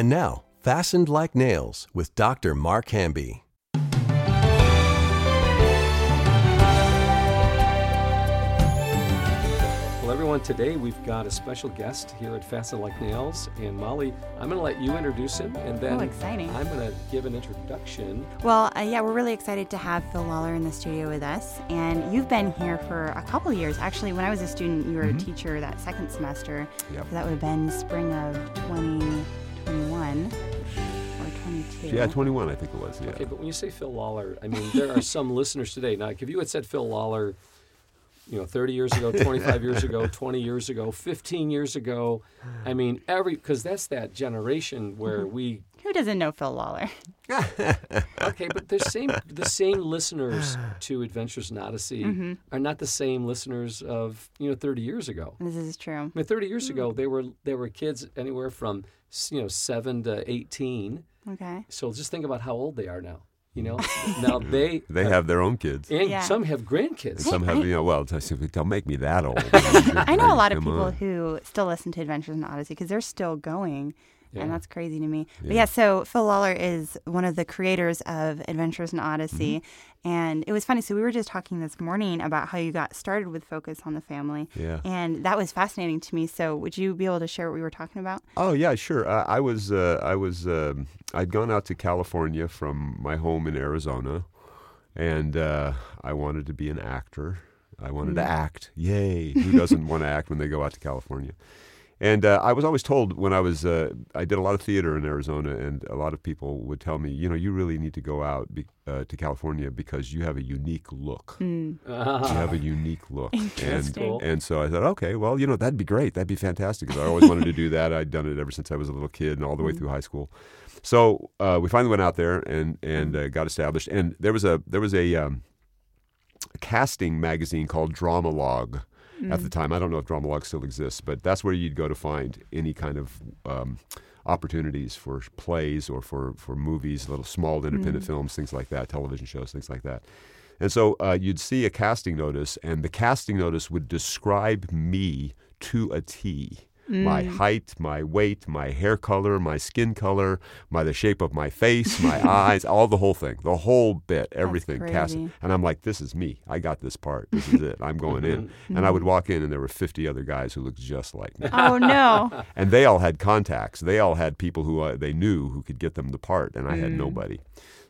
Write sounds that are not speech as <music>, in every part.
And now, Fastened Like Nails with Dr. Mark Hamby. Well, everyone, today we've got a special guest here at Fasten Like Nails. And Molly, I'm going to let you introduce him, and then Oh, exciting. I'm going to give an introduction. Well, uh, yeah, we're really excited to have Phil Lollar in the studio with us. And you've been here for a couple years. Actually, when I was a student, you were a teacher that second semester. Yep. So that would have been spring of 2021 or 22. Yeah, 21, I think it was. Yeah. Okay, but when you say Phil Lollar, I mean, there are some <laughs> listeners today. Now, if you had said Phil Lollar, you know, 30 years ago, 25 years ago, <laughs> 20 years ago, 15 years ago, I mean, every, because that's that generation where we Who doesn't know Phil Lollar? <laughs> Okay, but the same the same listeners to Adventures in Odyssey Mm-hmm. are not the same listeners of you know 30 years ago. This is true. I mean, 30 years ago they were they were kids anywhere from s- you know seven to 18. Okay. So just think about how old they are now. You know, <laughs> now mm. they They have their own kids. and Yeah. some have grandkids. Some have, you know, well, don't make me that old. <laughs> I know a lot of people on. who still listen to Adventures in Odyssey because they're still going. Yeah. And that's crazy to me. But yeah, so Phil Lollar is one of the creators of Adventures in Odyssey. Mm-hmm. And it was funny. So we were just talking this morning about how you got started with Focus on the Family. Yeah. And that was fascinating to me. So would you be able to share what we were talking about? Oh yeah, sure. Uh, I was uh, I was um, I'd gone out to California from my home in Arizona, and uh, I wanted to be an actor. I wanted to act. Yay! Who doesn't want to act when they go out to California? And uh, I was always told when I was uh, I did a lot of theater in Arizona, and a lot of people would tell me, you know, you really need to go out be, uh, to California because you have a unique look. You have a <laughs> unique look, and Interesting. and so I thought, okay, well, you know, that'd be great. That'd be fantastic. 'cause I always wanted to do that. I'd done it ever since I was a little kid and all the way through high school. So uh, we finally went out there and and uh, got established. And there was a there was a, um, a casting magazine called Drama-Logue at the time. I don't know if Drama-Logue still exists, but that's where you'd go to find any kind of um, opportunities for plays or for for movies, little small independent films, things like that, television shows, things like that. And so uh, you'd see a casting notice, and the casting notice would describe me to a T. My mm. height, my weight, my hair color, my skin color, my the shape of my face, my <laughs> eyes, all the whole thing, the whole bit, everything casting. crazy. And I'm like, this is me. I got this part. This is it. I'm going in. <laughs> And I would mm. walk in, and there were 50 other guys who looked just like me Oh, no. <laughs> and they all had contacts. They all had people who uh, they knew who could get them the part, and I had mm. nobody.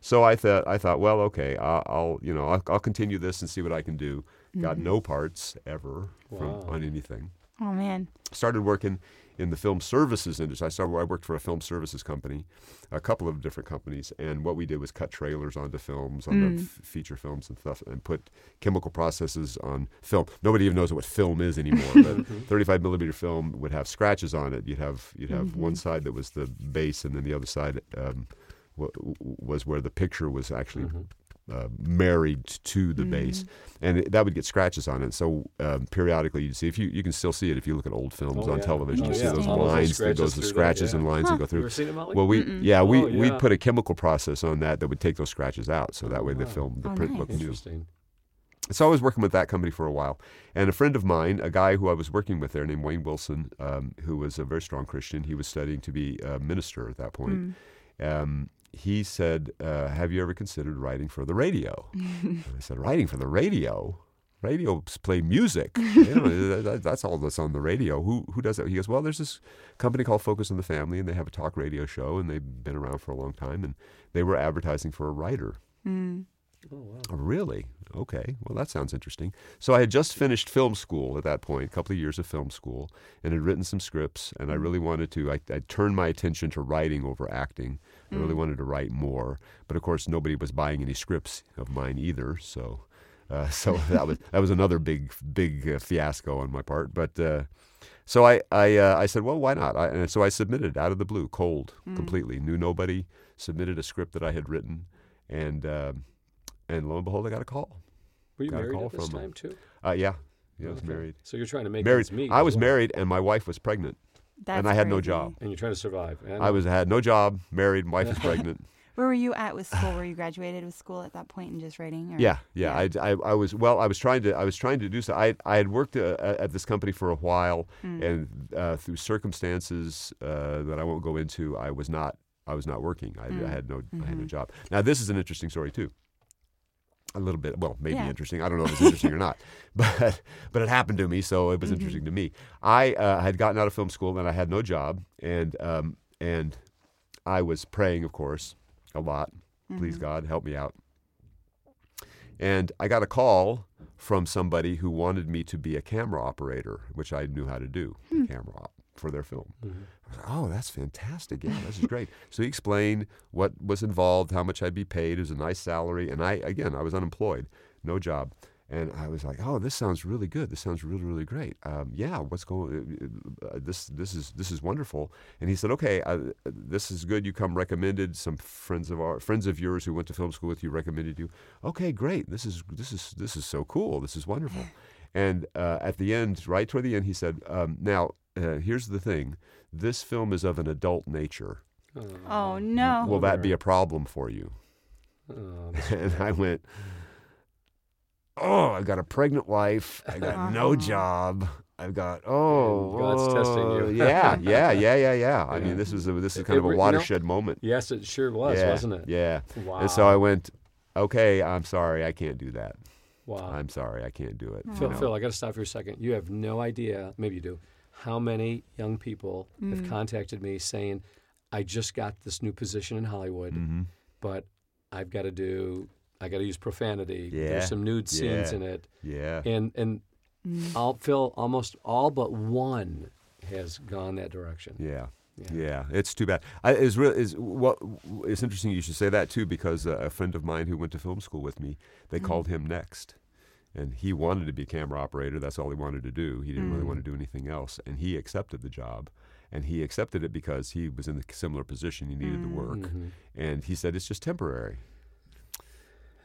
So I thought, I thought, well, okay, I'll, I'll you know, I'll, I'll continue this and see what I can do. Got mm-hmm. no parts ever from on anything. Oh, man. Started working in the film services industry. I started. I worked for a film services company, a couple of different companies, and what we did was cut trailers onto films, onto mm. f- feature films and stuff, and put chemical processes on film. Nobody even knows what film is anymore. but <laughs> mm-hmm. 35 millimeter film would have scratches on it. You'd have you'd have one mm-hmm. side that was the base, and then the other side um, w- w- was where the picture was actually. Mm-hmm. Uh, married to the base, and it, that would get scratches on it. So um, periodically, you see if you you can still see it if you look at old films Oh, on yeah. television. You see those All lines, that scratches those the through that, scratches yeah. and lines that go through. ever seen it, Molly? Well, we yeah we Oh, we put a chemical process on that that would take those scratches out, so that way the film the Oh, print nice. looked new. Interesting. So I was working with that company for a while, and a friend of mine, a guy who I was working with there named Wayne Wilson, um, who was a very strong Christian. He was studying to be a minister at that point. Um, he said, uh, "Have you ever considered writing for the radio?" <laughs> And I said, "Writing for the radio." Radios play music. <laughs> You know, that- that's all that's on the radio. Who who does that? He goes, well, there's this company called Focus on the Family, and they have a talk radio show, and they've been around for a long time, and they were advertising for a writer. Oh wow. Oh, Really? Okay. Well, that sounds interesting. So I had just finished film school at that point, a couple of years of film school, and had written some scripts. And I really wanted to. I, I turned my attention to writing over acting. I really wanted to write more, but of course, nobody was buying any scripts of mine either. So, uh, <laughs> so that was that was another big big uh, fiasco on my part. But uh, so I I, uh, I said, well, why not? I, and so I submitted out of the blue, cold, completely, knew nobody. Submitted a script that I had written, and um and lo and behold, I got a call. Were you Got a married call at this from time too? Uh, yeah, yeah, I was Okay. married. So you're trying to make Married. ends meet. I as was well. married, and my wife was pregnant, That's and I had no crazy. job. And you're trying to survive. And I was had no job, married, wife was pregnant. <laughs> Where were you at with school? Were you graduated with school at that point and just writing? Or? Yeah, yeah. I, I, I was well. I was trying to. I was trying to do so. I, I had worked uh, at this company for a while, and uh, through circumstances uh, that I won't go into, I was not. I was not working. I, I had no. I had no job. Now this is an interesting story too. A little bit. Well, maybe Yeah. interesting. I don't know if it's interesting or not, <laughs> but but it happened to me, so it was interesting to me. I uh, had gotten out of film school and I had no job, and um, and I was praying, of course, a lot. Please God, help me out. And I got a call from somebody who wanted me to be a camera operator, which I knew how to do, camera op for their film. Was like, oh, that's fantastic. Yeah, this is great. <laughs> so he explained what was involved, how much I'd be paid. It was a nice salary. And I, again, I was unemployed, no job. And I was like, "Oh, this sounds really good. This sounds really, really great. Um, yeah, what's going? Uh, this, this is, this is wonderful." And he said, "Okay, uh, this is good. You come recommended. Some friends of our friends of yours who went to film school with you recommended you. Okay, great. This is, this is, this is so cool. This is wonderful." <sighs> And uh, at the end, right toward the end, he said, um, "Now, uh, here's the thing. This film is of an adult nature. Oh no. Will that be a problem for you?" Oh, <laughs> and I went, "Oh, I've got a pregnant wife. I got <laughs> no job. I've got oh, And God's testing you. oh, yeah, <laughs> yeah, yeah, yeah, yeah. I Yeah. mean, this is a, this is It- kind of a re- you know- watershed moment. yes, it sure was, yeah, wasn't it? Yeah. Wow. And so I went, okay, I'm sorry, I can't do that. Wow. I'm sorry, I can't do it. you Phil, know. Phil, I got to stop for a second. You have no idea, maybe you do, how many young people have contacted me saying, I just got this new position in Hollywood, Mm-hmm. but I've got to do, I got to use profanity. Yeah. There's some nude scenes Yeah. in it. Yeah. And, and I'll, Phil, almost all but one has gone that direction. Yeah. Yeah. Yeah, it's too bad. I, it's real. Is what it's interesting. You should say that too, because uh, a friend of mine who went to film school with me, they Mm. called him next, and he wanted to be a camera operator. That's all he wanted to do. He didn't really Mm. want to do anything else, and he accepted the job. And he accepted it because he was in a similar position. He needed the work, Mm-hmm. and he said it's just temporary.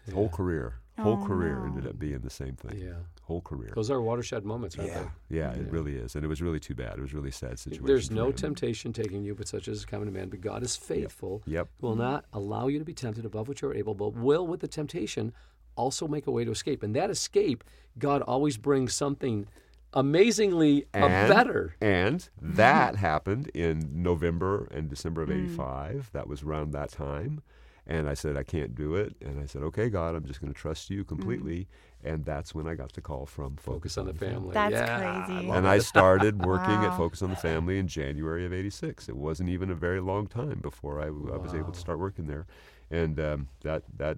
His Whole career, whole Oh, career no. ended up being the same thing. Yeah. Whole career. Those are watershed moments, aren't Yeah, they? yeah, it really is, and it was really too bad. It was really sad situation. There's no temptation taking you, but such as is common to man. But God is faithful, Yep. will not allow you to be tempted above what you're able, but will, with the temptation, also make a way to escape. And that escape, God always brings something amazingly And- better. And that <laughs> happened in November and December of Mm. '85. That was around that time. And I said, I can't do it. And I said, okay, God, I'm just going to trust you completely. And that's when I got the call from Focus, Focus on the family. That's yeah, crazy. love And. I started <laughs> working at Focus on the Family in January of '86. It wasn't even a very long time before I, I was able to start working there, and um, that that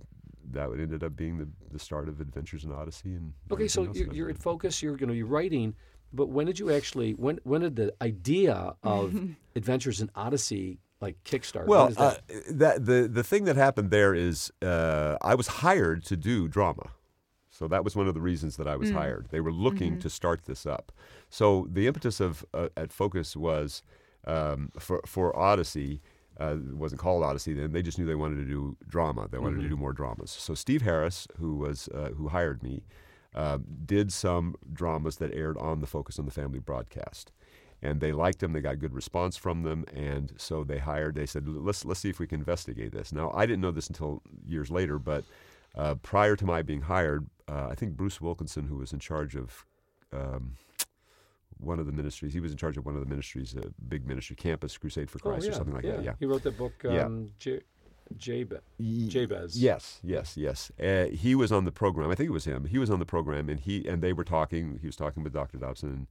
that would ended up being the, the start of Adventures in Odyssey. And Okay, so everything you're, you're at. Focus. You're going to be writing, but when did you actually? When when did the idea of <laughs> Adventures in Odyssey like kickstart? Well, that? uh, that the the thing that happened there is uh, I was hired to do drama, so that was one of the reasons that I was hired. They were looking to start this up. So the impetus of uh, at Focus was um, for for Odyssey. Uh, it wasn't called Odyssey then. They just knew they wanted to do drama. They wanted to do more dramas. So Steve Harris, who was uh, who hired me, uh, did some dramas that aired on the Focus on the Family broadcast and they liked them. They got good response from them, and so they hired. They said, "Let's let's see if we can investigate this." Now, I didn't know this until years later, but uh, prior to my being hired, uh, I think Bruce Wilkinson, who was in charge of um, one of the ministries, he was in charge of one of the ministries, a big ministry, Campus Crusade for Oh, Christ, yeah, or something like yeah. that. Yeah. He wrote that book, Yeah. um, J- Jabez. Jabez. Yes, yes, yes. Uh, he was on the program. I think it was him. He was on the program, and he and they were talking. He was talking with Dr. Dobson, and,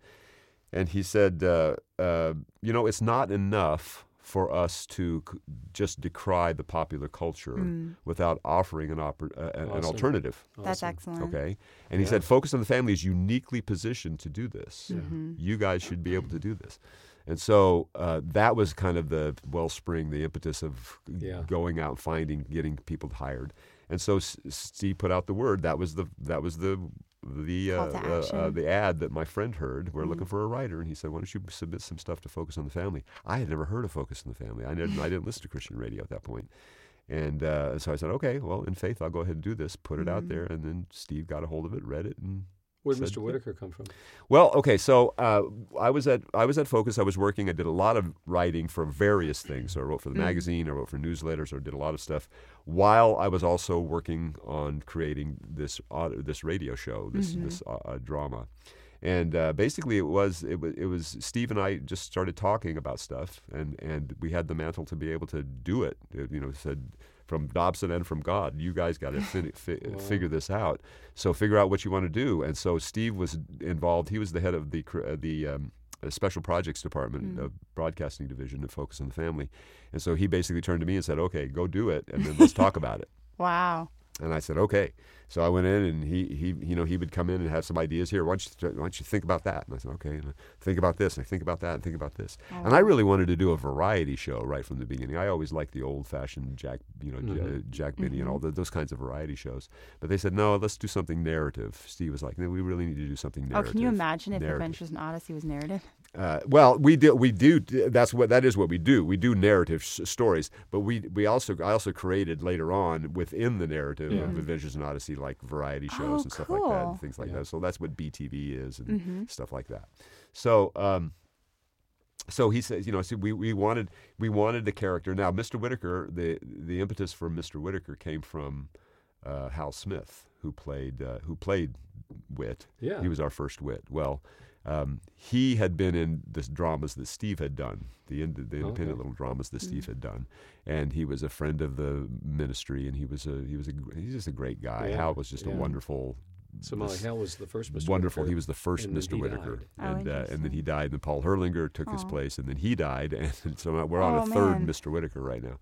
and he said, uh, uh, "You know, it's not enough for us to c- just decry the popular culture without offering an oppor- uh, an- an Awesome. alternative." That's Awesome. excellent. Okay, and he said, "Focus on the Family is uniquely positioned to do this. Mm-hmm. You guys should be able to do this." And so uh, that was kind of the wellspring, the impetus of Yeah. going out, finding, getting people hired. And so S- Steve put out the word. That was the that was the the uh, uh, uh, the ad that my friend heard. We're Mm-hmm. looking for a writer, and he said, "Why don't you submit some stuff to Focus on the Family?" I had never heard of Focus on the Family. I didn't I didn't listen to Christian radio at that point. And uh, so I said, "Okay, well, in faith, I'll go ahead and do this. Put it Mm-hmm. out there." And then Steve got a hold of it, read it, and Where'd said, Mr. Whitaker come from? Well, okay, so uh, I was at I was at Focus. I was working. I did a lot of writing for various things. So I wrote for the magazine. I wrote for newsletters. Or did a lot of stuff while I was also working on creating this audio, this radio show, this this uh, uh, drama. And uh, basically, it was it was it was Steve and I just started talking about stuff, and and we had the mantle to be able to do it. It, you know, said from Dobson and from God, you guys got to <laughs> fi- fi- figure this out. So figure out what you want to do. And so Steve was involved. He was the head of the uh, the um, uh, special projects department of broadcasting division at Focus on the Family. And so he basically turned to me and said, "Okay, go do it, and then let's talk about it." <laughs> Wow. And I said, okay. So I went in, and he, he, you know, he would come in and have some ideas here. Why don't you, why don't you think about that? And I said, okay. And I think about this, and I think about that, and think about this. And I really wanted to do a variety show right from the beginning. I always liked the old-fashioned Jack, you know, J- mm-hmm. Jack Benny and all mm-hmm. the, those kinds of variety shows. But they said, no, let's do something narrative. Steve was like, no, we really need to do something narrative. Oh, can you imagine if narrative. Adventures in Odyssey was narrative? Uh, well, we do. We do. That's what. That is what we do. We do narrative s- stories, but we we also I also created later on within the narrative of Adventures in Odyssey like variety shows Oh, and stuff like that and things like that. So that's what BTV is and Mm-hmm. stuff like that. So. Um, so he says, you know, so we, we wanted we wanted the character. Now, Mr. Whitaker, the the impetus for Mr. Whitaker came from uh, Hal Smith, who played uh, who played Wit. Yeah. he was our first Wit. Well, um, he had been in the dramas that Steve had done, the, ind- the independent Okay. little dramas that Steve had done, and he was a friend of the ministry, and he was a he was a he's just a great guy. Yeah, Hal was just a wonderful. So Molly Hale was the first Mr. Wonderful. Whitaker, He was the first Mr. he Whitaker, died. Oh, and uh, and then he died. And Paul Herlinger took his place, and then he died. <laughs> And so we're on Oh, a third man. Mr. Whitaker right now.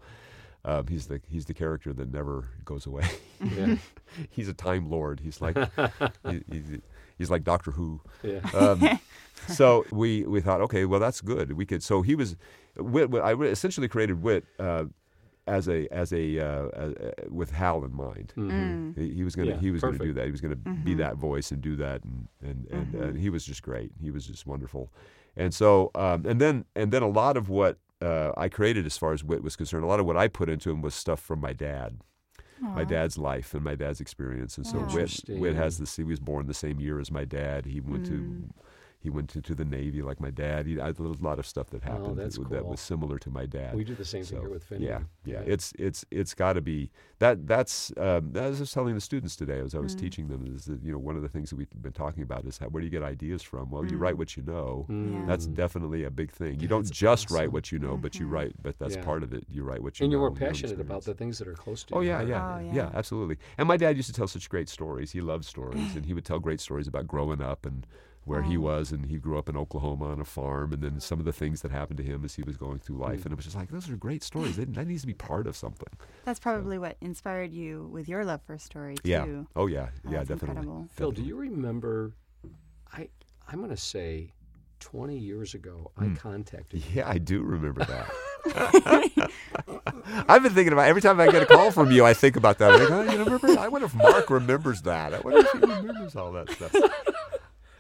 Um, he's the he's the character that never goes away. Yeah. <laughs> he's a time lord. He's like <laughs> he, he's, he's like Doctor Who. Yeah. Um, <laughs> so we we thought, okay, well that's good. We could. So he was. Wit, Wit- I essentially created Wit uh, as a as a uh, as, uh, with Hal in mind. Mm. He, he was gonna Yeah, he was gonna do that. He was gonna Mm-hmm. be that voice and do that, and and and, and he was just great. He was just wonderful. And so um, and then and then a lot of what uh, I created as far as Wit was concerned, a lot of what I put into him was stuff from my dad my dad's life and my dad's experience. And so Wow. Wit, Wit has Interesting. this. He was born the same year as my dad. He went Mm. to he went to, to the Navy like my dad. He, I, there was a lot of stuff that happened Oh, that's that, that was similar to my dad. We do the same thing here with Finny. Yeah, yeah, Yeah. It's it's it's got to be that. That's um, that was just telling the students today as I Mm. was teaching them is that you know one of the things that we've been talking about is how, where do you get ideas from? Well, Mm. you write what you know. Mm. That's definitely a big thing. You don't That's just write what you know, but you Mm-hmm. write. But that's Yeah. part of it. You write what you and know. you're more your passionate about the things that are close to you. Oh your yeah, yeah, Oh, yeah, yeah. absolutely. And my dad used to tell such great stories. He loved stories, and he would tell great stories about growing up and where he Oh. was, and he grew up in Oklahoma on a farm, and then some of the things that happened to him as he was going through Mm. life, and it was just like those are great stories. They, that needs to be part of something. That's probably what inspired you with your love for story too. Yeah. Oh yeah. Oh, yeah. Definitely. incredible. Phil, do you remember? I I'm going to say, 20 years ago, Hmm. I contacted you. <laughs> Yeah, I do remember that. <laughs> I've been thinking about every time I get a call from you, I think about that. I think, oh, you remember? I wonder if Mark remembers that. I wonder if he remembers all that stuff.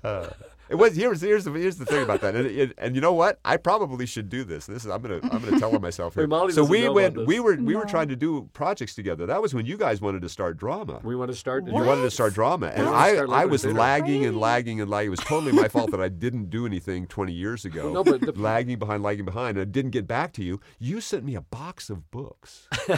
Uh, it was here's here's the here's the thing about that, and, it, and you know what? I probably should do this. This is I'm gonna I'm gonna tell on myself here. Wait, so we went we were we were trying to do projects together. That was when you guys wanted to start drama. We want to start. You wanted to start drama, and wanted I, start I was Theater. lagging and lagging and lagging. It was totally my fault that I didn't do anything 20 years ago. No, but the- lagging behind, lagging behind, and I didn't get back to you. You sent me a box of books, <laughs>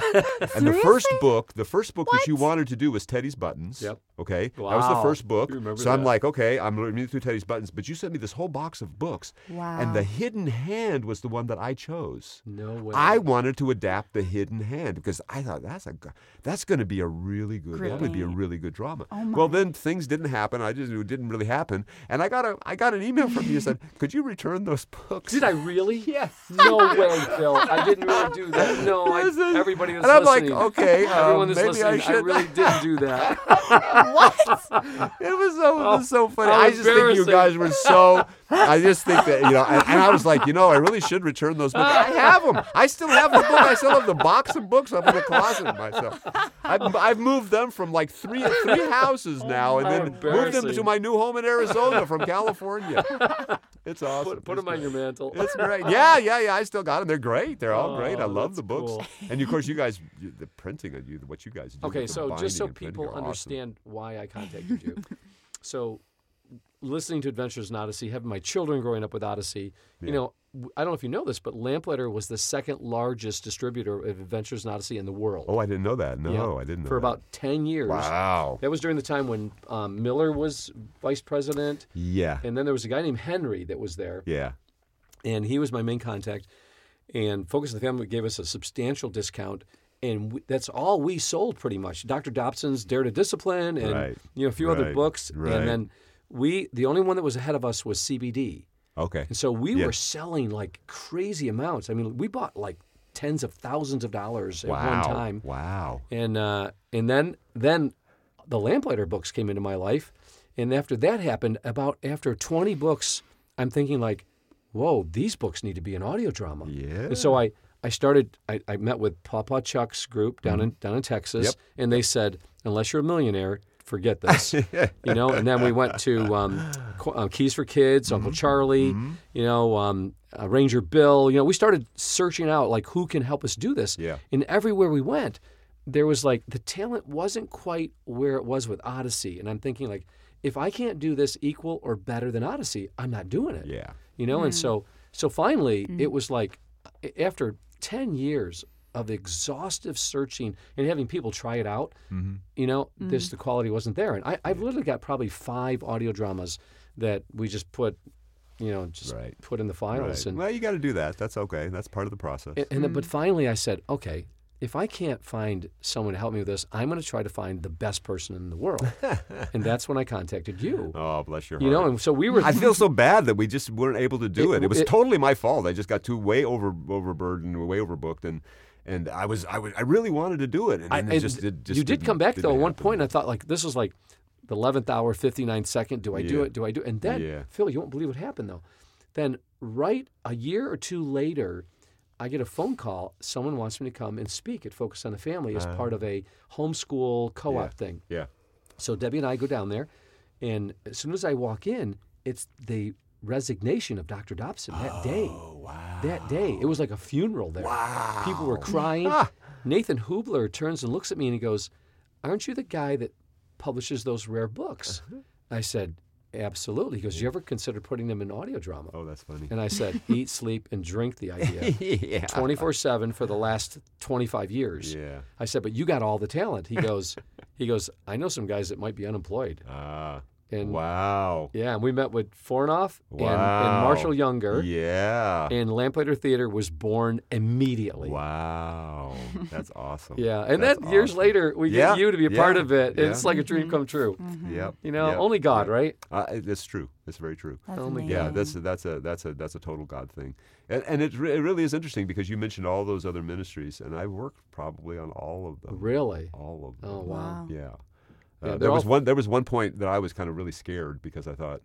and the first book, the first book that you wanted to do was Teddy's Buttons. Yep. Okay, Wow. that was the first book. You remember so I'm like, okay, I'm reading through Teddy's Buttons, but you sent me this whole box of books, Wow. and the Hidden Hand was the one that I chose. No way. I wanted to adapt the Hidden Hand because I thought that's a g- that's going to be a really good that would be a really good drama. Oh my. well, then things didn't happen. I just it didn't really happen, and I got a I got an email from you said, "Could you return those books?" Did I really? <laughs> Yes. No way, Phil. I didn't really do that. No, I, This is- everybody that's and I'm like, okay, everyone um, that's maybe I listening, I, should. really didn't do that. <laughs> <laughs> It was so it was so funny. how I just think you embarrassing. Guys were so. I just think that you know, and, and I was like, you know, I really should return those books. I have them. I still have the book. I still have the box of books up in the closet myself. I've, I've moved them from like three three houses oh, now, and then moved them to my new home in Arizona from California. It's awesome. Put, put them on your mantle. It's great. Yeah, yeah, yeah. I still got them. They're great. They're all oh, great. I Oh, love the books. cool. And of course, you guys, you, the printing of you, what you guys do. Okay, so just so binding and printing people understand why I contacted you. <laughs> so listening to Adventures in Odyssey, having my children growing up with Odyssey, you know, I don't know if you know this, but Lamplighter was the second largest distributor of Adventures in Odyssey in the world. Oh, I didn't know that. No, Yeah. I didn't know For that. about 10 years. Wow. That was during the time when um, Miller was vice president. Yeah. And then there was a guy named Henry that was there. Yeah. and he was my main contact. And Focus on the Family gave us a substantial discount, and we, that's all we sold pretty much. Dr. Dobson's Dare to Discipline, and Right. you know a few other books, Right. and then we the only one that was ahead of us was CBD, Okay. and so we Yeah. were selling like crazy amounts. I mean, we bought like tens of thousands of dollars at Wow. one time, Wow. and uh, and then then the Lamplighter books came into my life, and after that happened, about after twenty books, I'm thinking like, whoa, these books need to be an audio drama. Yeah. And so I I started. I, I met with Papa Chuck's group down in down in Texas, Mm-hmm. Yep. and they said, unless you're a millionaire. Forget this, <laughs> you know. And then we went to um, Qu- uh, Keys for Kids, Uncle Mm-hmm. Charlie, you know, um, uh, Ranger Bill. You know, we started searching out like who can help us do this. Yeah. And everywhere we went, there was like the talent wasn't quite where it was with Odyssey. And I'm thinking like, if I can't do this equal or better than Odyssey, I'm not doing it. Yeah. You know, and so so finally it was like after 10 years of exhaustive searching and having people try it out, mm-hmm. you know, this mm-hmm. the quality wasn't there. And I, I've literally got probably five audio dramas that we just put, you know, just Right. put in the files. Right. And Well, you got to do that. That's okay. That's part of the process. and, and then, but mm-hmm. finally, I said, okay, if I can't find someone to help me with this, I'm going to try to find the best person in the world, <laughs> and that's when I contacted you. oh, bless your heart. You know, and so we were. I feel so bad that we just weren't able to do It- it. It, was it- totally my fault. I just got too way over overburdened, way overbooked, and and I was I was I really wanted to do it, and, I- then it just, it just you did come back though at one point. I thought like this was like the eleventh hour, fifty nine second. Do I do it? Do I do? it? And then Yeah. Phil, you won't believe what happened though. Then right a year or two later, I get a phone call. Someone wants me to come and speak at Focus on the Family as part of a homeschool co-op Uh-huh. Yeah. thing. Yeah. So Debbie and I go down there, and as soon as I walk in, it's the resignation of Dr. Dobson that day. Oh wow. That day, it was like a funeral there. Wow. People were crying. Ah. Nathan Hubler turns and looks at me and he goes, "Aren't you the guy that publishes those rare books?" Uh-huh. I said, "Absolutely." He goes, "You ever consider putting them in audio drama?" Oh, that's funny. And I said, <laughs> "Eat, sleep, and drink the idea." yeah. 24 7 for the last 25 years. Yeah. I said, but you got all the talent. He goes, he goes, I know some guys that might be unemployed. Ah. And wow. yeah, and we met with Fornoff and, and Marshall Younger. Yeah. And Lamplighter Theater was born immediately. Wow. That's awesome. <laughs> Yeah, and That's then years later, we Yeah, get you to be a part of it. yeah. It's like a dream come true. Yep. You know, yep, only God, yep. right? Uh, it's true. It's very true. That's my amazing. Yeah, that's that's a that's a that's a total God thing, and, and it, re- it really is interesting because you mentioned all those other ministries, and I worked probably on all of them. Really? All of them. Oh, wow. Wow. Yeah. Yeah, Uh, they're there was all- one. There was one point that I was kind of really scared because I thought,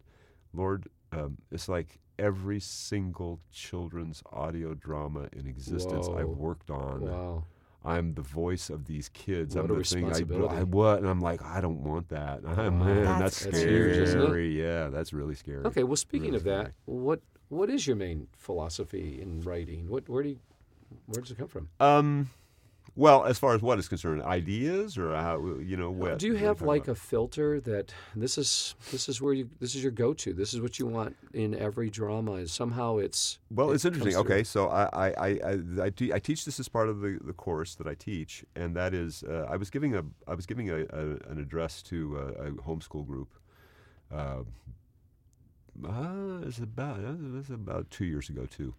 Lord, um, it's like every single children's audio drama in existence Whoa. I've worked on. Wow. I'm the voice of these kids. What I'm a the thing I, responsibility. I what, and I'm like, I don't want that. <laughs> Wow. Man, That's that's, That's scary. huge, isn't it? Yeah, that's really scary. Okay, well, speaking Really of that, what what is your main philosophy in writing? What where do you, where does it come from? Um, well, as far as what is concerned, ideas or how you know what? Do you have like about? a filter that this is this is where you this is your go to? This is what you want in every drama. Is somehow it's Well, it it's interesting. comes through. Okay, so I I, I, I, I, te- I teach this as part of the, the course that I teach, and that is uh, I was giving a I was giving a, a an address to a, a homeschool group. Uh, uh, it's about it was about two years ago too.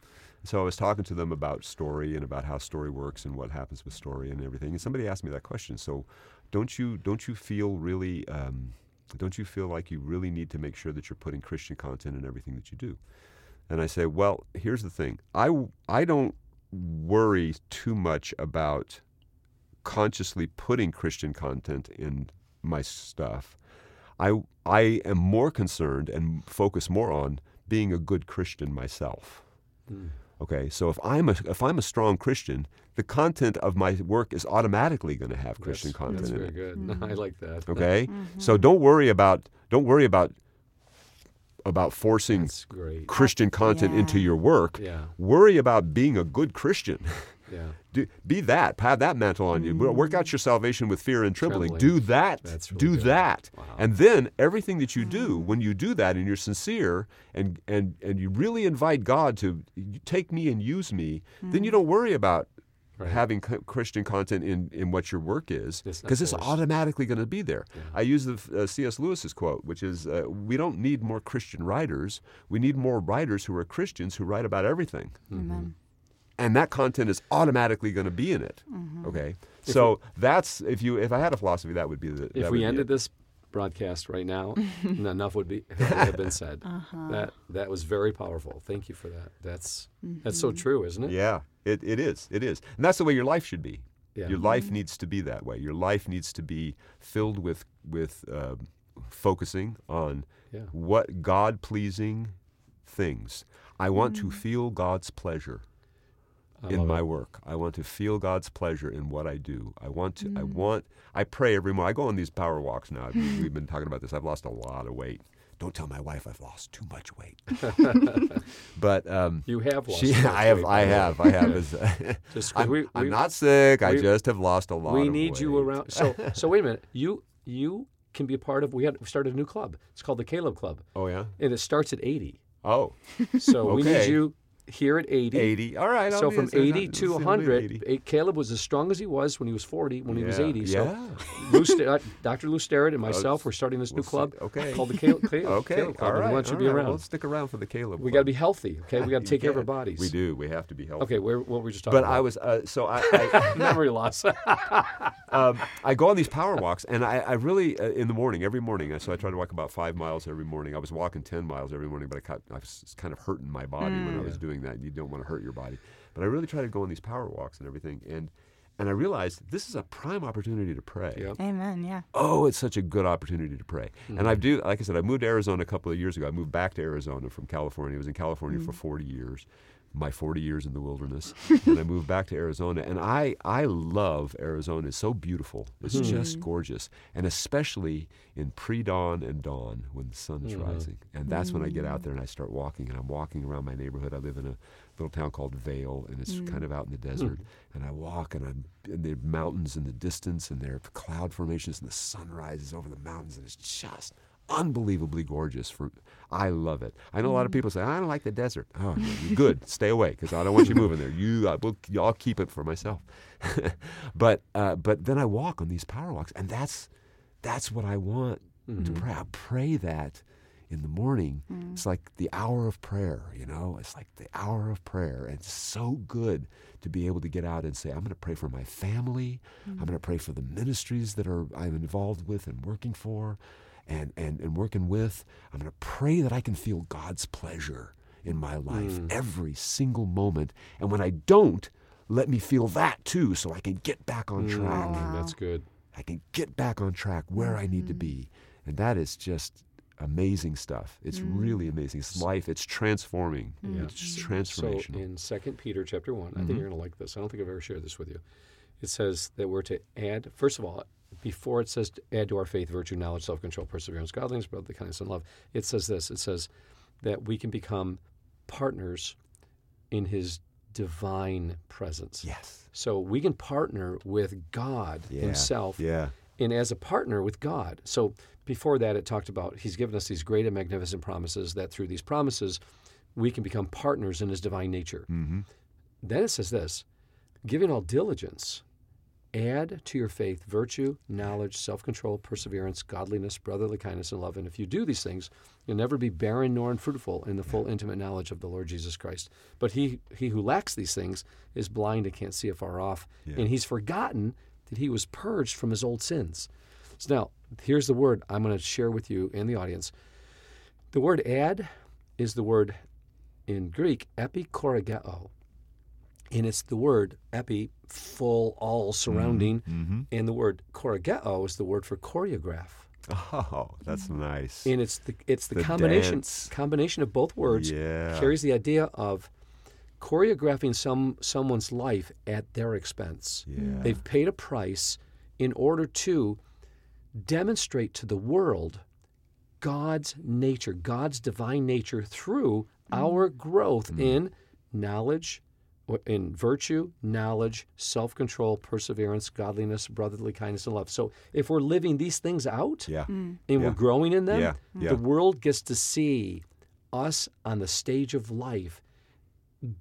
So I was talking to them about story and about how story works and what happens with story and everything. And somebody asked me that question. So, don't you don't you feel really um, don't you feel like you really need to make sure that you're putting Christian content in everything that you do? And I say, well, here's the thing. I, I don't worry too much about consciously putting Christian content in my stuff. I, I am more concerned and focus more on being a good Christian myself. Hmm. Okay, so if I'm a, if I'm a strong Christian, the content of my work is automatically going to have Christian that's, content That's in very it. good. <laughs> I hmm. like that. Okay, so mm-hmm. don't worry about don't worry about about forcing Christian content into your work. Yeah. Worry about being a good Christian. <laughs> Yeah. Do, be that. Have that mantle on you. Work out your salvation with fear and trembling. Trembling. Do that. That's really do good. that. Wow. And then everything that you do, when you do that and you're sincere and and and you really invite God to take me and use me, then you don't worry about Right. having co- Christian content in, in what your work is because it's forced. automatically going to be there. I use the uh, C.S. Lewis's quote, which is, uh, "We don't need more Christian writers. We need more writers who are Christians who write about everything." Amen. And that content is automatically going to be in it. Mm-hmm. Okay, so that's if you if I had a philosophy, that would be the. If we ended this broadcast right now, <laughs> enough would be <laughs> have been said. <laughs> Uh-huh. That that was very powerful. Thank you for that. That's that's Mm-hmm. so true, isn't it? yeah, it, it is, it is, and that's the way your life should be. Yeah. Your life needs to be that way. Your life needs to be filled with with uh, focusing on Yeah. what God pleasing things. I want Mm-hmm. to feel God's pleasure. I in my it. work. I want to feel God's pleasure in what I do. I want to. Mm. I want. I pray every morning. I go on these power walks now. We've <laughs> we've been talking about this. I've lost a lot of weight. Don't tell my wife I've lost too much weight. <laughs> <laughs> but um, You have lost. she, so much I have. weight, I by the have. I have. It's- Just 'cause I'm, we- I'm we- not sick. I just have lost a lot. We of need you around. So so wait a minute. You you can be a part of. We had we started a new club. It's called the Caleb Club, Oh yeah. and it starts at eighty. Oh, So we need you here at eighty. 80. All right. So from it's- it's- 80 it's to gonna 100, 80. eh, Caleb was as strong as he was when he was 40, when he was 80. So yeah. Lou uh, Dr. Lou Starrett and myself, we're starting this new we'll see. club Okay. called the Caleb, Caleb, <laughs> Okay. Caleb Club. all and right. we want you to be right. around. Well, stick around for the Caleb. we got to be healthy, okay? We <laughs> got to take care of our bodies. We do. We have to be healthy. Okay, where, what were we just talking But about? I was uh, so I, <laughs> I Memory loss. um, I go on these power walks, and I, I really uh, in the morning, every morning. uh, So I try to walk about five miles every morning. I was walking ten miles every morning, but I, cut, I was kind of hurting my body when I was doing that. You don't want to hurt your body, but I really try to go on these power walks and everything, and and I realized this is a prime opportunity to pray. Yep. Amen. Yeah. Oh, it's such a good opportunity to pray. Mm-hmm. And I do, like I said, I moved to Arizona a couple of years ago. I moved back to Arizona from California. I was in California Mm-hmm. for 40 years, my 40 years in the wilderness. <laughs> and I moved back to Arizona. And I, I love Arizona. It's so beautiful. It's Mm-hmm. just gorgeous. And especially in pre dawn and dawn when the sun is Mm-hmm. rising. And that's when I get out there and I start walking. And I'm walking around my neighborhood. I live in a little town called Vail, and it's kind of out in the desert. And I walk, and I'm there are mountains in the distance, and there are cloud formations, and the sun rises over the mountains, and it's just unbelievably gorgeous. For I love it. I know a lot of mm-hmm. people say I don't like the desert. Oh, <laughs> good, stay away because I don't want you moving there. You, I will, I'll keep it for myself. <laughs> but uh, but then I walk on these power walks, and that's that's what I want to mm-hmm. pray. I pray that in the morning. Mm. It's like the hour of prayer, you know? It's like the hour of prayer. And it's so good to be able to get out and say, I'm going to pray for my family. I'm mm. going to pray for the ministries that are I'm involved with and working for and, and, and working with. I'm going to pray that I can feel God's pleasure in my life every single moment. And when I don't, let me feel that too so I can get back on track. Mm, That's good. I can get back on track where I need to be. And that is just amazing stuff. It's really amazing. It's life. It's transforming. Yeah. It's So in Second Peter chapter one, I Mm-hmm. think you're going to like this. I don't think I've ever shared this with you. It says that we're to add. First of all, before it says to add to our faith, virtue, knowledge, self-control, perseverance, godliness, brotherly kindness, and love, it says this. It says that we can become partners in His divine presence. yes. So we can partner with God Yeah. Himself Yeah. and as a partner with God. So before that, it talked about He's given us these great and magnificent promises that through these promises, we can become partners in His divine nature. Mm-hmm. Then it says this giving all diligence, add to your faith virtue, knowledge, self control, perseverance, godliness, brotherly kindness, and love. And if you do these things, you'll never be barren nor unfruitful in the full intimate knowledge of the Lord Jesus Christ. But he, he who lacks these things is blind and can't see afar off, and he's forgotten that he was purged from his old sins. So now, here's the word I'm going to share with you and the audience. The word add is the word in Greek epikorageo. And it's the word epi, full, all, surrounding. Mm-hmm. mm-hmm. And the word korageo is the word for choreograph. Oh, that's nice. And it's the it's the, The combination dance. combination of both words Yeah. carries the idea of choreographing some someone's life at their expense. Yeah. They've paid a price in order to demonstrate to the world God's nature, God's divine nature through mm. our growth mm. in knowledge, in virtue, knowledge, self control, perseverance, godliness, brotherly kindness, and love. So if we're living these things out Yeah. Mm. and Yeah. we're growing in them, Yeah. Mm. Yeah. the world gets to see us on the stage of life,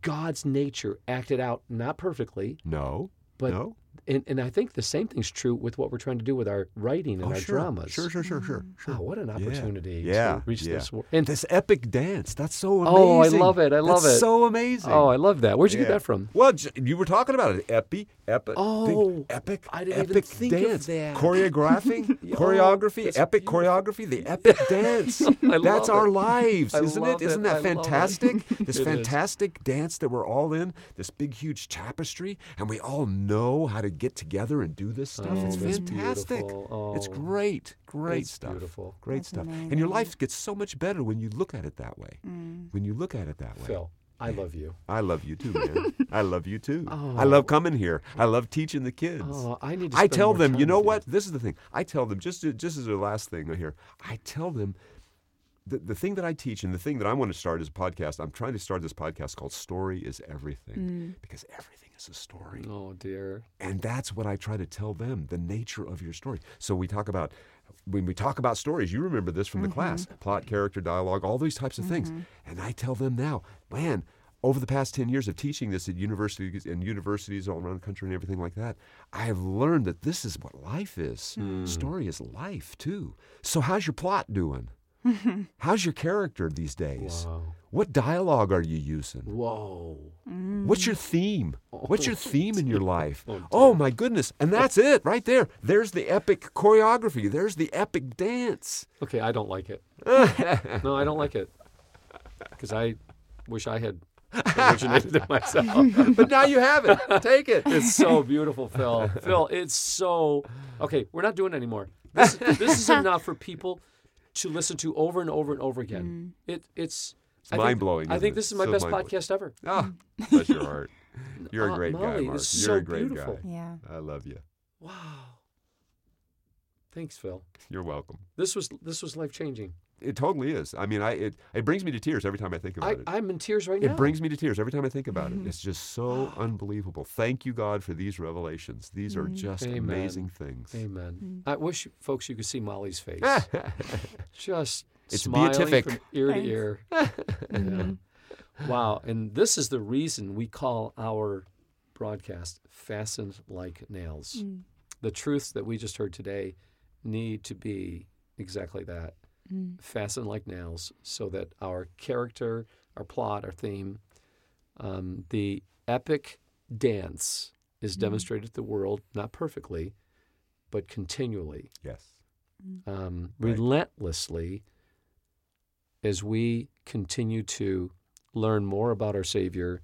God's nature acted out not perfectly, No. but no. And, and I think the same thing's true with what we're trying to do with our writing and oh, our sure. dramas. Sure, sure, sure, sure, mm. sure. Wow, what an opportunity Yeah. to reach yeah. this world. And this epic dance. That's so amazing. Oh, I love it. I love That's it. So amazing. oh, I love that. Where'd you get that from? Well, you were talking about it. Epi, epi, Oh, epic, I didn't even epic think of dance, that. choreographing, <laughs> oh, choreography, that's epic beautiful. choreography, the epic <laughs> dance. That's our it. lives, I isn't love it? Isn't that I fantastic? <laughs> This It is. fantastic dance that we're all in, this big, huge tapestry, and we all know how to get together and do this stuff. Oh, it's fantastic. beautiful. It's Oh, great, great it's stuff. beautiful. Great That's stuff. And your life gets so much better when you look at it that way. Mm. When you look at it that way. Phil, I love you. I love you too, man. <laughs> I love you too. I Oh. love coming here. I love teaching the kids. Oh, I need to. I tell them, you know what? This is the thing. I tell them just just as a last thing here. I tell them the, the thing that I teach and the thing that I want to start is a podcast. I'm trying to start this podcast called Story is Everything mm. because everything is a story. Oh dear. And that's what I try to tell them, the nature of your story. So we talk about when we talk about stories, you remember this from the mm-hmm. class, plot, character, dialogue, all these types of things. Mm-hmm. And I tell them now, man, over the past 10 years of teaching this at universities and universities all around the country and everything like that, I have learned that this is what life is. Hmm. Story is life too. So how's your plot doing? <laughs> how's your character these days? Wow. What dialogue are you using? Whoa. Mm. What's your theme? What's your theme in your <laughs> life? Oh. Oh my goodness. And that's it right there. There's the epic choreography. There's the epic dance. Okay, I don't like it. <laughs> no, I don't like it because I wish I had originated it myself. But now you have it. Take it. It's so beautiful, Phil. Phil, it's so okay. We're not doing it anymore. This, this is enough for people to listen to over and over and over again. It it's It's mind-blowing, I think this is my So best podcast ever. Ah, bless your heart. <laughs> You're a Uh, great guy, Mark. it's You're so a great beautiful. guy. Yeah. I love you. Wow. Thanks, Phil. You're welcome. This was this was life changing. It totally is. I mean, I it, it brings me to tears every time I think about I, it. I'm in tears right now. It brings me to tears every time I think about it. Mm-hmm. It's just so <gasps> unbelievable. Thank you, God, for these revelations. These are mm-hmm. just Amen. amazing things. Amen. Mm-hmm. I wish folks you could see Molly's face. <laughs> Just It's smiling beatific. from ear to ear. <laughs> Yeah. Wow. And this is the reason we call our broadcast Fastened Like Nails. Mm. The truths that we just heard today need to be exactly that fastened like nails so that our character, our plot, our theme, um, the epic dance is demonstrated to the world, not perfectly, but continually yes. um, Right. relentlessly as we continue to learn more about our Savior,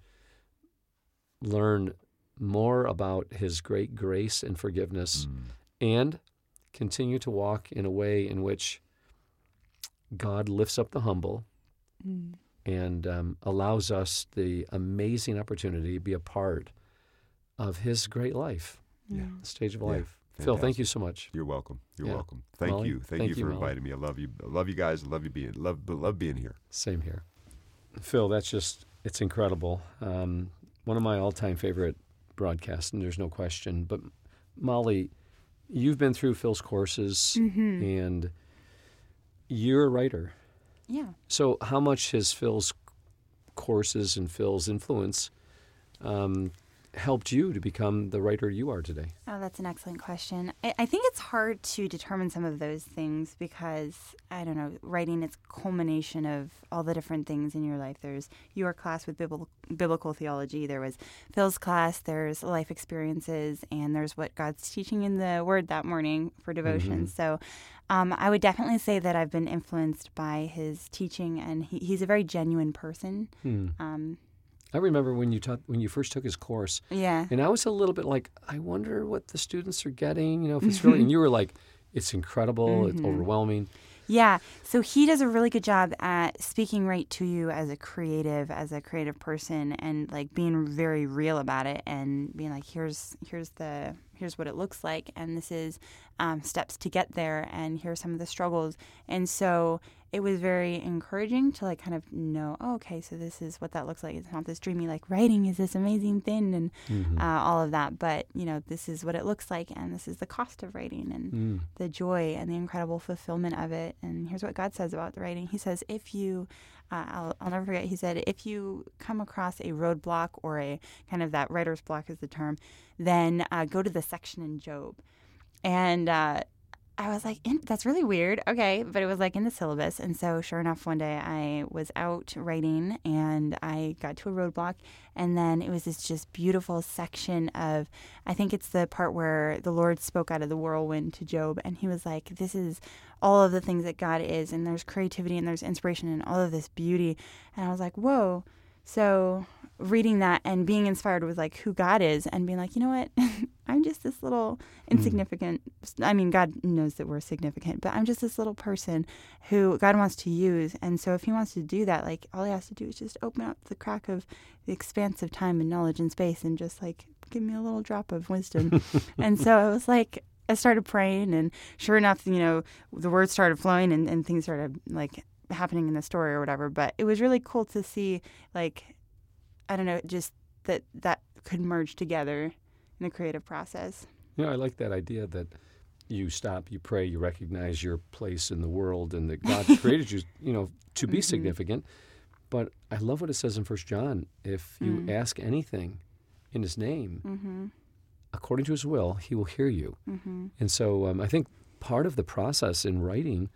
learn more about His great grace and forgiveness, Mm. and continue to walk in a way in which God lifts up the humble and um, allows us the amazing opportunity to be a part of His great life, Yeah. stage of Yeah. life. Phil, thank you so much. You're welcome. You're Yeah. welcome. Thank Molly? you. Thank, Thank you you, for Molly. inviting me. I love you. I love you guys. I love you being love love being here. Same here. Phil, that's just, it's incredible. Um, one of my all time favorite broadcasts, and there's no question. But Molly, you've been through Phil's courses and you're a writer. Yeah. So, how much has Phil's courses and Phil's influence um, helped you to become the writer you are today? Oh, that's an excellent question. I, I think it's hard to determine some of those things because I don't know. Writing is culmination of all the different things in your life. There's your class with biblical, biblical theology. There was Phil's class. There's life experiences, and there's what God's teaching in the Word that morning for devotion. So, um, I would definitely say that I've been influenced by his teaching, and he, he's a very genuine person. Hmm. Um, I remember when you taught, when you first took his course, yeah. And I was a little bit like, I wonder what the students are getting. You know, if it's really. and you were like, it's incredible. It's overwhelming. Yeah. So he does a really good job at speaking right to you as a creative, as a creative person and like being very real about it and being like here's here's the here's what it looks like, and this is um, steps to get there, and here's some of the struggles. And so it was very encouraging to like kind of know, oh, okay, so this is what that looks like. It's not this dreamy like writing is this amazing thing and Mm-hmm. uh, all of that, but you know, this is what it looks like, and this is the cost of writing and Mm. the joy and the incredible fulfillment of it. And here's what God says about the writing. He says, if you, uh, I'll, I'll never forget, he said, if you come across a roadblock or a kind of that writer's block is the term, then uh, go to the section in Job. And uh, I was like, that's really weird. Okay. But it was like in the syllabus. And so, sure enough, one day I was out writing and I got to a roadblock. And then it was this just beautiful section of, I think it's the part where the Lord spoke out of the whirlwind to Job. And he was like, this is all of the things that God is. And there's creativity and there's inspiration and all of this beauty. And I was like, whoa. So reading that and being inspired with like who God is and being like, you know what? <laughs> I'm just this little mm. insignificant I mean God knows that we're significant, but I'm just this little person who God wants to use. And so if he wants to do that, like all he has to do is just open up the crack of the expanse of time and knowledge and space and just like give me a little drop of wisdom. <laughs> and so I was like I started praying and sure enough, you know, the words started flowing and, and things started like happening in the story or whatever. But it was really cool to see like I don't know, just that that could merge together in the creative process. You know, I like that idea that you stop, you pray, you recognize your place in the world, and that God <laughs> created you, you know, to be mm-hmm. significant. But I love what it says in First John: if you mm. ask anything in His name, mm-hmm. according to His will, He will hear you. Mm-hmm. And so, um, I think part of the process in writing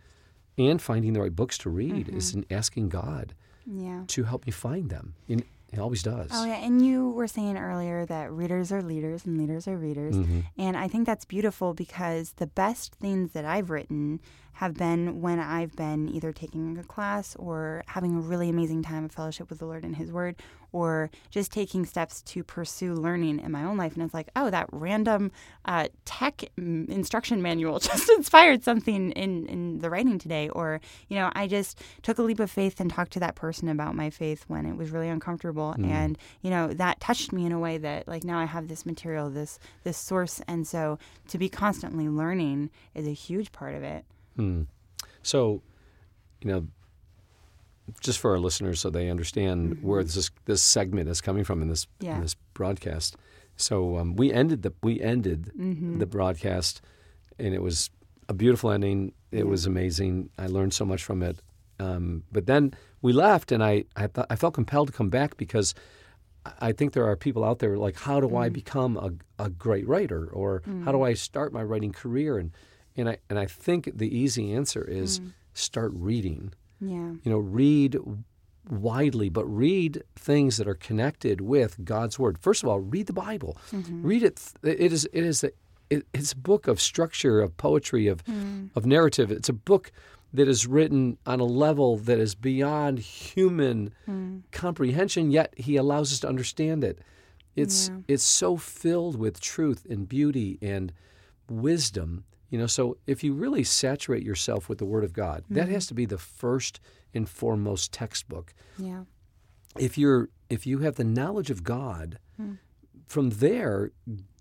and finding the right books to read is mm-hmm. in asking God Yeah. to help me find them. And He always does. Oh yeah, and you were saying earlier that readers are leaders and leaders are readers, mm-hmm. and I think that's beautiful because the best things that I've written have been when I've been either taking a class or having a really amazing time of fellowship with the Lord and His Word, or just taking steps to pursue learning in my own life. And it's like, oh, that random uh, tech mm, instruction manual <laughs> just inspired something in, in the writing today. Or, you know, I just took a leap of faith and talked to that person about my faith when it was really uncomfortable. And, you know, that touched me in a way that, like, now I have this material, this, this source. And so to be constantly learning is a huge part of it. Hmm. So, you know, just for our listeners, so they understand where this this segment is coming from in this Yeah. in this broadcast. So um, we ended the we ended the broadcast, and it was a beautiful ending. It was amazing. I learned so much from it. Um, but then we left, and I I, th- I felt compelled to come back because. I- I think there are people out there like, how do I become a, a great writer, or how do I start my writing career? And and I and I think the easy answer is hmm. start reading. Yeah. You know, read widely, but read things that are connected with God's word. First of all, read the Bible. Mm-hmm. Read it. It is it is a, it, it's a book of structure, of poetry, of hmm. of narrative. It's a book that is written on a level that is beyond human hmm. comprehension. Yet He allows us to understand it. It's it's so filled with truth and beauty and wisdom. You know, so if you really saturate yourself with the Word of God, that mm-hmm. has to be the first and foremost textbook. Yeah. If you're if you have the knowledge of God, hmm. from there,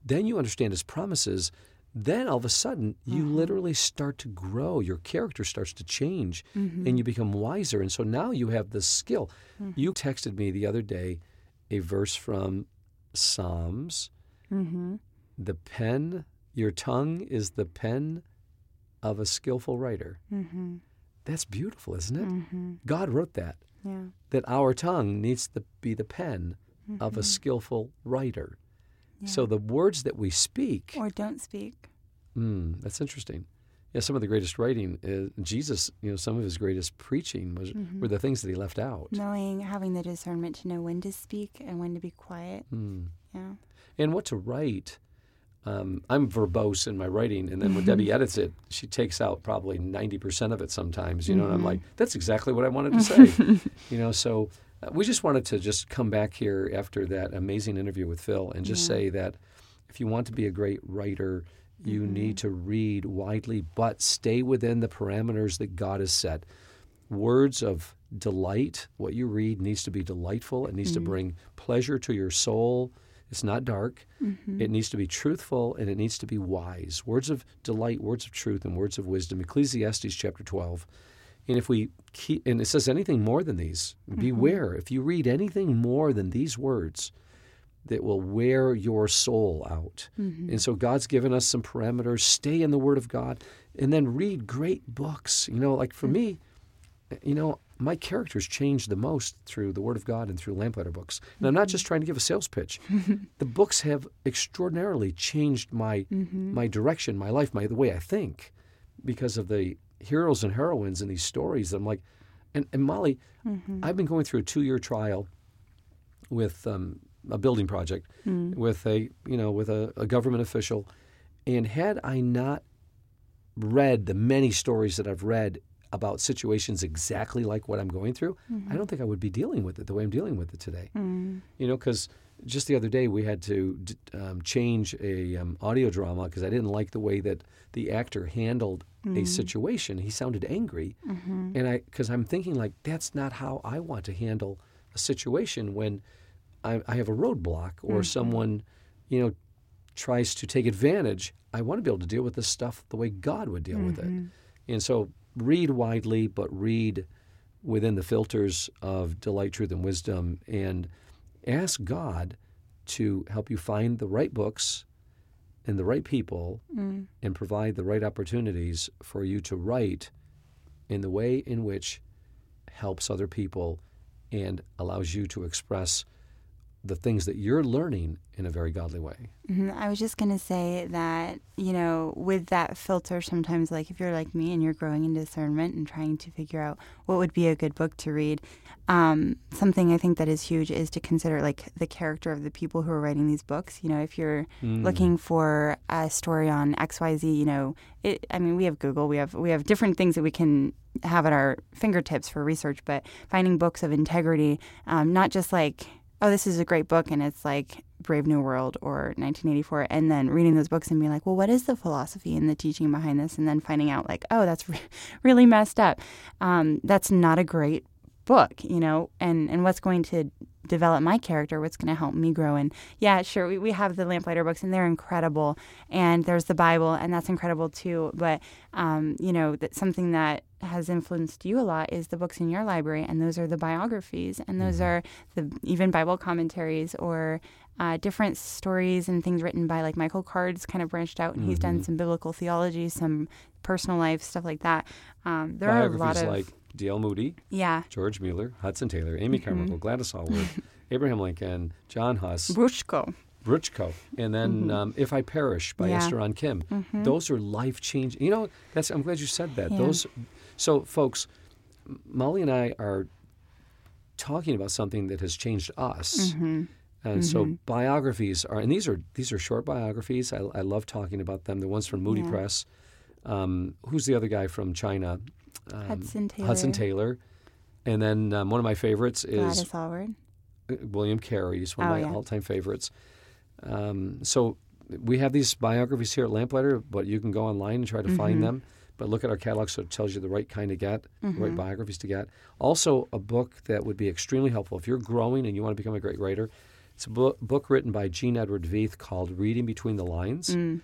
then you understand His promises. Then all of a sudden, you uh-huh. literally start to grow. Your character starts to change, mm-hmm. and you become wiser. And so now you have the skill. Hmm. You texted me the other day a verse from Psalms. Mm-hmm. The pen, your tongue is the pen of a skillful writer. Mm-hmm. That's beautiful, isn't it? Mm-hmm. God wrote that, Yeah. that our tongue needs to be the pen of a skillful writer. So the words that we speak, Or don't speak. mm, that's interesting. Yeah, some of the greatest writing, is, Jesus, you know, some of his greatest preaching was were the things that he left out. Knowing, having the discernment to know when to speak and when to be quiet. Mm. Yeah. and what to write. Um, I'm verbose in my writing, and then when Debbie edits it, she takes out probably 90% of it sometimes, you know, and I'm like, that's exactly what I wanted to say. <laughs> you know, so uh, we just wanted to just come back here after that amazing interview with Phil and just say that if you want to be a great writer, you need to read widely, but stay within the parameters that God has set. Words of delight, what you read needs to be delightful. It needs to bring pleasure to your soul. It's not dark. Mm-hmm. It needs to be truthful and it needs to be wise. Words of delight, words of truth, and words of wisdom. Ecclesiastes chapter 12. And if we keep, and it says anything more than these, mm-hmm. beware. If you read anything more than these words, that will wear your soul out. Mm-hmm. And so God's given us some parameters. Stay in the Word of God and then read great books. You know, like for me, you know, my characters change the most through the Word of God and through lamplighter books. And I'm not just trying to give a sales pitch. <laughs> the books have extraordinarily changed my mm-hmm. my direction, my life, my the way I think, because of the heroes and heroines in these stories. I'm like, and, and Molly, mm-hmm. I've been going through a two year trial with um, a building project mm. with a you know with a, a government official, and had I not read the many stories that I've read about situations exactly like what I'm going through, I don't think I would be dealing with it the way I'm dealing with it today. Mm. You know, because just the other day we had to d- um, change a um, audio drama because I didn't like the way that the actor handled a mm. situation. He sounded angry, mm-hmm. and I because I'm thinking like that's not how I want to handle a situation when I, I have a roadblock or mm-hmm. someone, you know, tries to take advantage. I want to be able to deal with this stuff the way God would deal with it. Mm-hmm. And so read widely, but read within the filters of delight, truth, and wisdom, and ask God to help you find the right books and the right people mm. and provide the right opportunities for you to write in the way in which helps other people and allows you to express the things that you're learning in a very godly way. Mhm. I was just going to say that, you know, with that filter, sometimes, like if you're like me and you're growing in discernment and trying to figure out what would be a good book to read, um, something I think that is huge is to consider like the character of the people who are writing these books. You know, if you're looking for a story on XYZ, you know, it, I mean, we have Google, we have, we have different things that we can have at our fingertips for research, but finding books of integrity, um, not just like, oh, this is a great book, and it's like Brave New World or 1984, and then reading those books and being like, well, what is the philosophy and the teaching behind this? And then finding out, like, oh, that's re- <laughs> really messed up. Um, that's not a great book, you know, and, and what's going to develop my character, what's going to help me grow. And yeah, sure, we, we have the Lamplighter books, and they're incredible. And there's the Bible, and that's incredible too. But, um, you know, something that has influenced you a lot is the books in your library, and those are the biographies, and those are the even Bible commentaries or uh, different stories and things written by like Michael Card's kind of branched out, and he's done some biblical theology, some personal life stuff like that. Um, there are a lot of like D.L. Moody, yeah, George Mueller, Hudson Taylor, Amy Carmichael, Gladys Aylward, <laughs> Abraham Lincoln, John Huss, Bruchko. Bruchko, and then um, If I Perish by Yeah. Esther Ahn Kim. Those are life changing. You know, that's I'm glad you said that. Yeah. Those, so folks, Molly and I are talking about something that has changed us. And so biographies are, and these are these are short biographies. I, I love talking about them. The ones from Moody Yeah. Press. Um, who's the other guy from China? Um, Hudson Taylor. Hudson Taylor. And then um, one of my favorites is Gladys Aylward. uh, William Carey. He's one of Oh, my yeah. all-time favorites. Um, so we have these biographies here at Lamplighter, but you can go online and try to Mm-hmm. find them. But look at our catalog, so it tells you the right kind to get, the Mm-hmm. right biographies to get. Also, a book that would be extremely helpful if you're growing and you want to become a great writer. It's a book, book written by Gene Edward Veith called "Reading Between the Lines." Mm.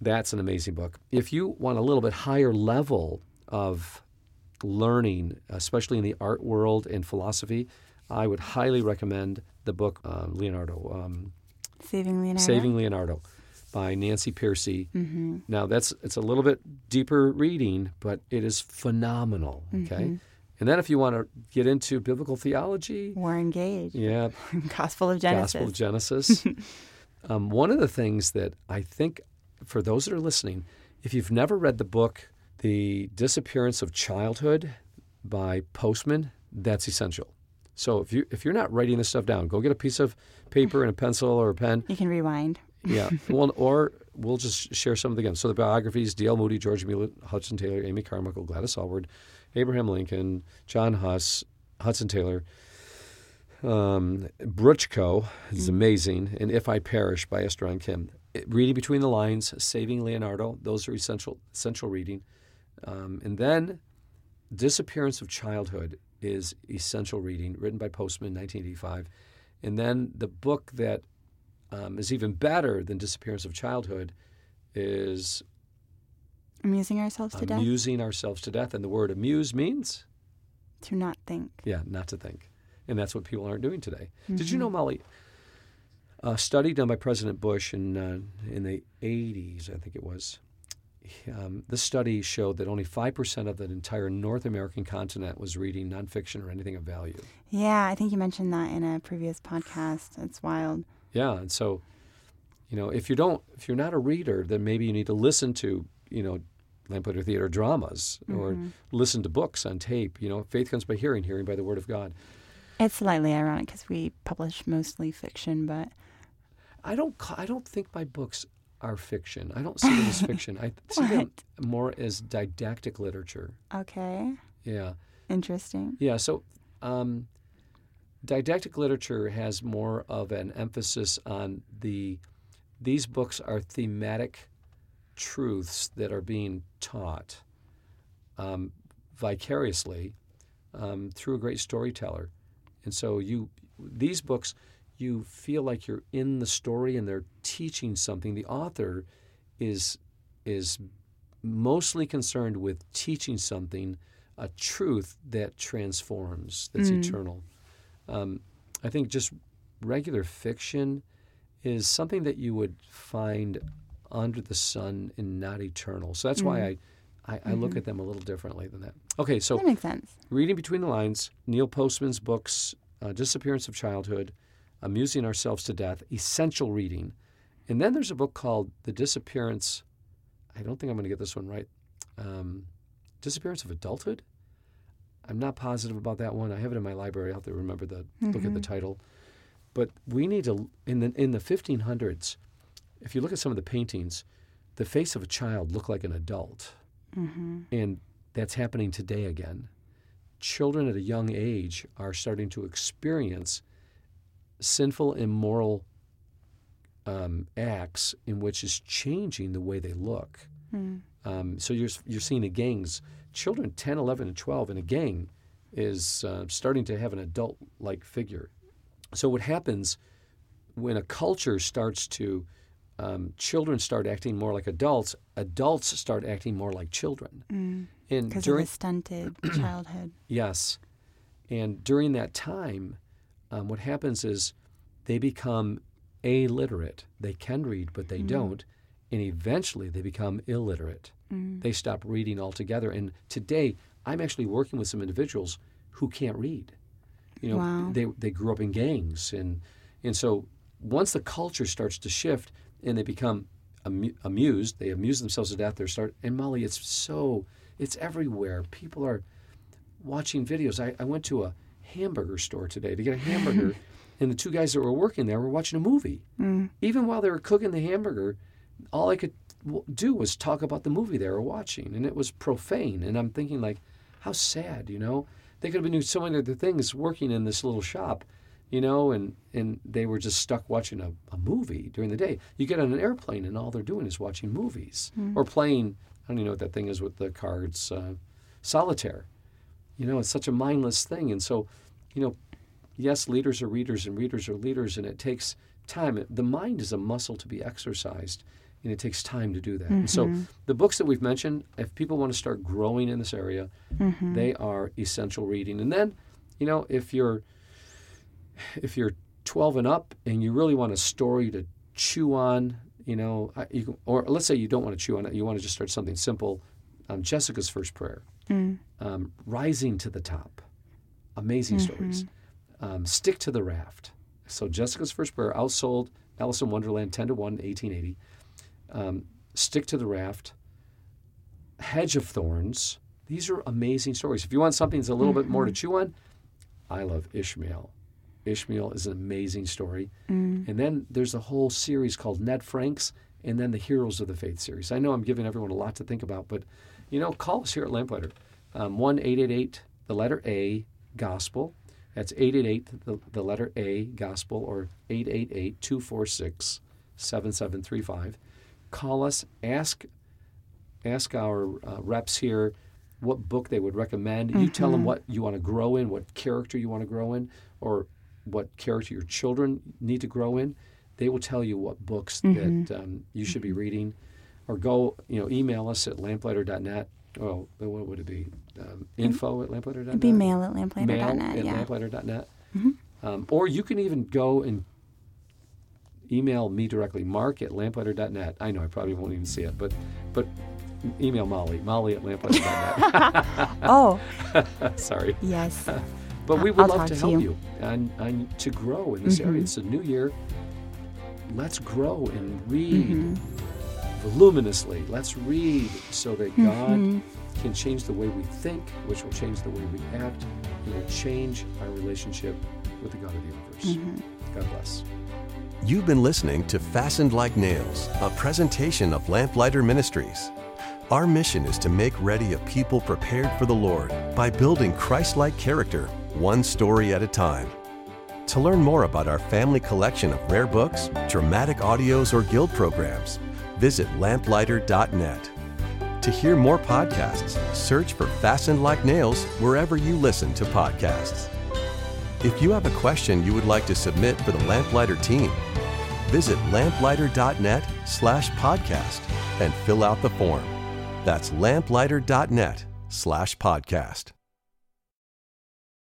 That's an amazing book. If you want a little bit higher level of learning, especially in the art world and philosophy, I would highly recommend the book uh, Leonardo, um, Saving Leonardo. Saving Leonardo, by Nancy Pearcey. Mm-hmm. Now that's it's a little bit deeper reading, but it is phenomenal. Okay, Mm-hmm. and then if you want to get into biblical theology, Warren Gage. yeah, <laughs> Gospel of Genesis. Gospel of Genesis. <laughs> um, one of the things that I think for those that are listening, if you've never read the book The Disappearance of Childhood by Postman, that's essential. So if you if you're not writing this stuff down, go get a piece of paper and a pencil or a pen. You can rewind. Yeah. <laughs> well, or we'll just share some of the again. So the biographies: D.L. Moody, George Mueller, Hudson Taylor, Amy Carmichael, Gladys Aylward, Abraham Lincoln, John Huss, Hudson Taylor. Um, Bruchko is amazing, and If I Perish by Esther Kim. It- reading between the lines, Saving Leonardo. Those are essential essential reading, um, and then Disappearance of Childhood is essential reading, written by Postman, 1985, and then the book that um, is even better than Disappearance of Childhood is Amusing ourselves to death? amusing ourselves to death. And the word amuse means, To not think. yeah, not to think. And that's what people aren't doing today. Did Mm-hmm. you know, Molly? A study done by President Bush in uh, in the 80s, I think it was. Um, this study showed that only 5% of the entire North American continent was reading nonfiction or anything of value. Yeah, I think you mentioned that in a previous podcast. It's wild. Yeah, and so, you know, if you don't, if you're not a reader, then maybe you need to listen to, you know, Lamplighter Theater dramas or listen to books on tape. You know, faith comes by hearing, hearing by the word of God. It's slightly ironic because we publish mostly fiction, but I don't, I don't think my books are fiction. I don't see them as <laughs> fiction. I see them more as didactic literature. okay. Yeah, Interesting. yeah. So, um, didactic literature has more of an emphasis on the. These books are thematic truths that are being taught um, vicariously um, through a great storyteller, and so you these books you feel like you're in the story and they're teaching something. The author is is mostly concerned with teaching something, a truth that transforms, that's eternal. Um, I think just regular fiction is something that you would find under the sun and not eternal. So that's why I, I, I look at them a little differently than that. Okay, so That makes sense. Reading Between the Lines, Neil Postman's books, uh, Disappearance of Childhood, Amusing Ourselves to Death, essential reading. And then there's a book called The Disappearance, I don't think I'm going to get this one right, um, Disappearance of Adulthood. I'm not positive about that one. I have it in my library. I'll have to remember the look at the title. But we need to in the in the 1500s. If you look at some of the paintings, the face of a child looked like an adult, and that's happening today again children at a young age are starting to experience sinful, immoral um, acts in which is changing the way they look. Um, so you're, you're seeing the gangs, children 10, 11, and 12 in a gang is uh, starting to have an adult like figure. So what happens when a culture starts to, um, children start acting more like adults, adults start acting more like children. And Because of during the stunted <clears throat> childhood. Yes. And during that time, um, what happens is they become illiterate. They can read, but they don't. And eventually they become illiterate. Mm. They stop reading altogether. And today, I'm actually working with some individuals who can't read. You know, Wow. they, they grew up in gangs. And, and so once the culture starts to shift and they become amu- amused, they amuse themselves to death, they start, and Molly, it's so, it's everywhere. People are, watching videos. I, I went to a hamburger store today to get a hamburger, <laughs> and the two guys that were working there were watching a movie. Mm. Even while they were cooking the hamburger, all I could do was talk about the movie they were watching, and it was profane. And I'm thinking, like, how sad, you know? They could have been doing so many other things working in this little shop, you know, and, and they were just stuck watching a, a movie during the day. You get on an airplane, and all they're doing is watching movies or playing, I don't even know what that thing is with the cards, uh, solitaire. You know, it's such a mindless thing. And so, you know, yes, leaders are readers and readers are leaders, and it takes time. The mind is a muscle to be exercised, and it takes time to do that. And so, the books that we've mentioned, if people want to start growing in this area, they are essential reading. And then, you know, if you're if you're 12 and up and you really want a story to chew on, you know, you, can- or let's say you don't want to chew on it, you want to just start something simple. Um, Jessica's first prayer, um, rising to the top, amazing stories. Um, stick to the raft. So Jessica's first prayer, outsold Alice in Wonderland 10 to 1, 1880. Um, stick to the raft. Hedge of Thorns. These are amazing stories. If you want something that's a little bit more to chew on, I love Ishmael. Ishmael is an amazing story. And then there's a whole series called Ned Franks and then the Heroes of the Faith series. I know I'm giving everyone a lot to think about, but you know, call us here at Lamplighter. Um, 1 888, the letter A, gospel. That's 888, the, the letter A, gospel, or 888 246 7735. Call us, ask ask our uh, reps here what book they would recommend. You tell them what you want to grow in, what character you want to grow in, or what character your children need to grow in. they will tell you what books Mm-hmm. that um, you should be reading, or go you know email us at lamplighter.net. Oh, what would it be? Um, info at lamplighter.net. It'd be mail at lamplighter.net. Mail at Yeah. Mm-hmm. lamplighter.net. Um, or you can even go and email me directly, mark at lamplighter.net. I know I probably won't even see it, but but email Molly, Molly at lamplighter.net. <laughs> Oh, <laughs> Sorry. yes. <laughs> But we I'll would love talk to to help you. you, and, and to grow in this area. Mhm. It's a new year. Let's grow and read Mhm. voluminously. Let's read so that God Mhm. can change the way we think, which will change the way we act, and will change our relationship with the God of the universe. Mhm. God bless. You've been listening to Fastened Like Nails, a presentation of Lamplighter Ministries. Our mission is to make ready a people prepared for the Lord by building Christ like character, one story at a time. To learn more about our family collection of rare books, dramatic audios, or guild programs, visit lamplighter.net. To hear more podcasts, search for Fastened Like Nails wherever you listen to podcasts. If you have a question you would like to submit for the Lamplighter team, visit lamplighter.net slash podcast and fill out the form. That's lamplighter.net slash podcast.